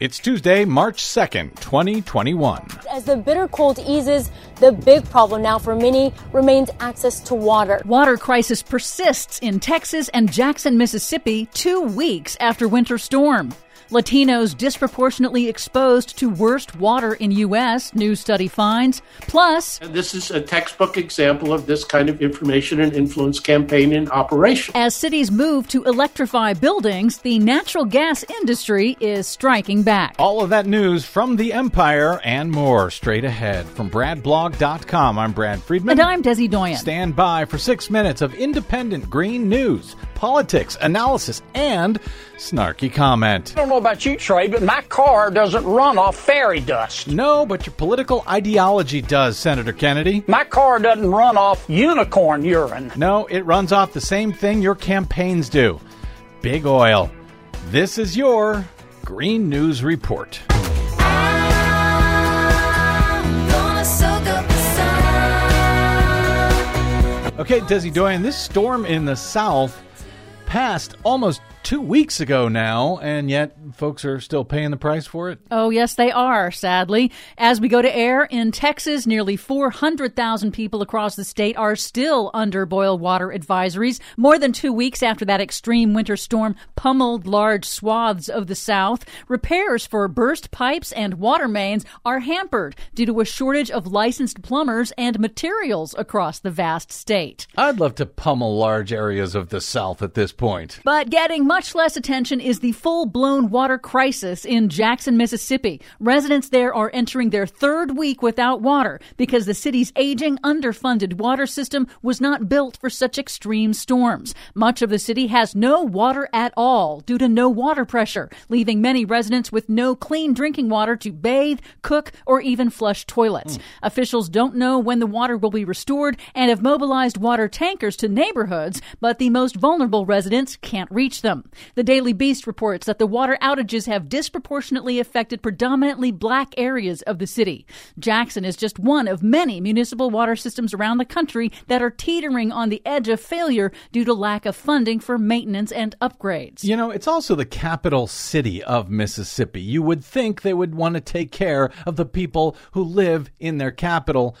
It's Tuesday, March 2nd, 2021. As the bitter cold eases, the big problem now for many remains access to water. Water crisis persists in Texas and Jackson, Mississippi, two weeks after winter storm. Latinos disproportionately exposed to worst water in U.S., new study finds. Plus, this is a textbook example of this kind of information and influence campaign in operation. As cities move to electrify buildings, the natural gas industry is striking back. All of that news from the Empire and more straight ahead from BradBlog.com. I'm Brad Friedman. And I'm Desi Doyen. Stand by for six minutes of independent green news, politics, analysis, and snarky comment I don't know about you, Trey, but my car doesn't run off fairy dust. No, but your political ideology does, Senator Kennedy. My car doesn't run off unicorn urine. No, it runs off the same thing your campaigns do big oil. This is your Green News Report. Okay, Desi Doyen, this storm in the south passed almost two weeks ago now, and yet folks are still paying the price for it? Oh, yes, they are, sadly. As we go to air in Texas, nearly 400,000 people across the state are still under boil water advisories, more than two weeks after that extreme winter storm pummeled large swaths of the South. Repairs for burst pipes and water mains are hampered due to a shortage of licensed plumbers and materials across the vast state. I'd love to pummel large areas of the South at this point. But getting much less attention is the full blown water crisis in Jackson, Mississippi. Residents there are entering their third week without water because the city's aging, underfunded water system was not built for such extreme storms. Much of the city has no water at all due to no water pressure, leaving many residents with no clean drinking water to bathe, cook, or even flush toilets. Mm. Officials don't know when the water will be restored and have mobilized water tankers to neighborhoods, but the most vulnerable residents can't reach them. The Daily Beast reports that the water outages have disproportionately affected predominantly black areas of the city. Jackson is just one of many municipal water systems around the country that are teetering on the edge of failure due to lack of funding for maintenance and upgrades. You know, it's also the capital city of Mississippi. You would think they would want to take care of the people who live in their capital,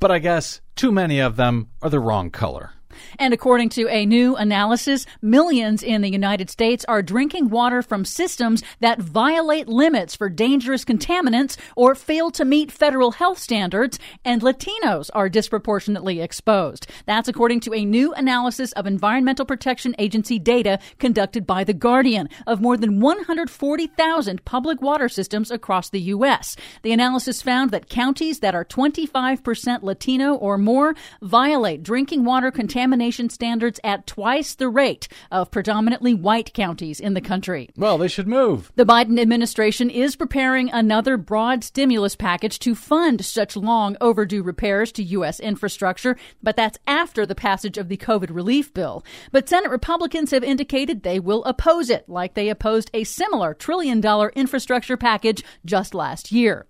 but I guess too many of them are the wrong color. And according to a new analysis, millions in the United States are drinking water from systems that violate limits for dangerous contaminants or fail to meet federal health standards, and Latinos are disproportionately exposed. That's according to a new analysis of Environmental Protection Agency data conducted by The Guardian of more than 140,000 public water systems across the U.S. The analysis found that counties that are 25% Latino or more violate drinking water contaminants contamination standards at twice the rate of predominantly white counties in the country. Well, they should move. The Biden administration is preparing another broad stimulus package to fund such long overdue repairs to U.S. infrastructure, but that's after the passage of the COVID relief bill. But Senate Republicans have indicated they will oppose it, like they opposed a similar trillion dollar infrastructure package just last year.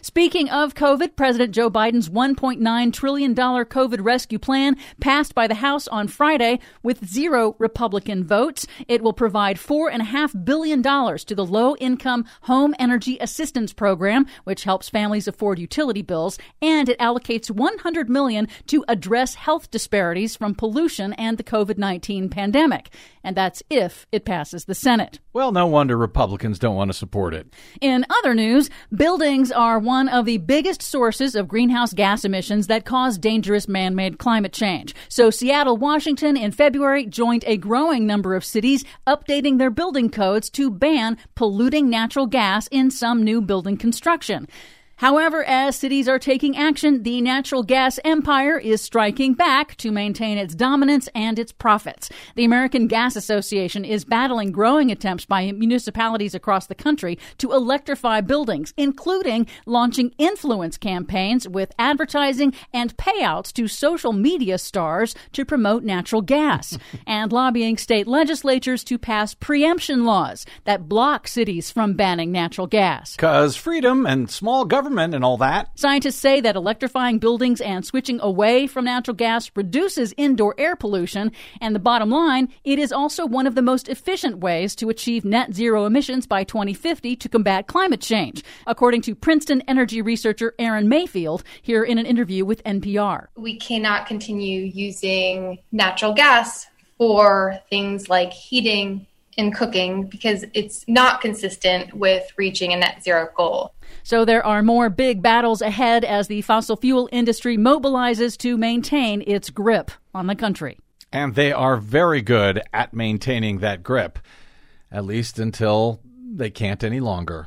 Speaking of COVID, President Joe Biden's $1.9 trillion COVID rescue plan passed by the House on Friday with zero Republican votes. It will provide $4.5 billion to the Low Income Home Energy Assistance Program, which helps families afford utility bills, and it allocates 100 million to address health disparities from pollution and the COVID 19 pandemic. And that's if it passes the Senate. Well, no wonder Republicans don't want to support it. In other news, buildings are are one of the biggest sources of greenhouse gas emissions that cause dangerous man made climate change. So, Seattle, Washington, in February joined a growing number of cities updating their building codes to ban polluting natural gas in some new building construction. However, as cities are taking action, the natural gas empire is striking back to maintain its dominance and its profits. The American Gas Association is battling growing attempts by municipalities across the country to electrify buildings, including launching influence campaigns with advertising and payouts to social media stars to promote natural gas, and lobbying state legislatures to pass preemption laws that block cities from banning natural gas. Because freedom and small government government and all that. Scientists say that electrifying buildings and switching away from natural gas reduces indoor air pollution. And the bottom line, it is also one of the most efficient ways to achieve net zero emissions by 2050 to combat climate change, according to Princeton energy researcher Erin Mayfield here in an interview with NPR. We cannot continue using natural gas for things like heating and cooking because it's not consistent with reaching a net zero goal. So there are more big battles ahead as the fossil fuel industry mobilizes to maintain its grip on the country. And they are very good at maintaining that grip, at least until they can't any longer.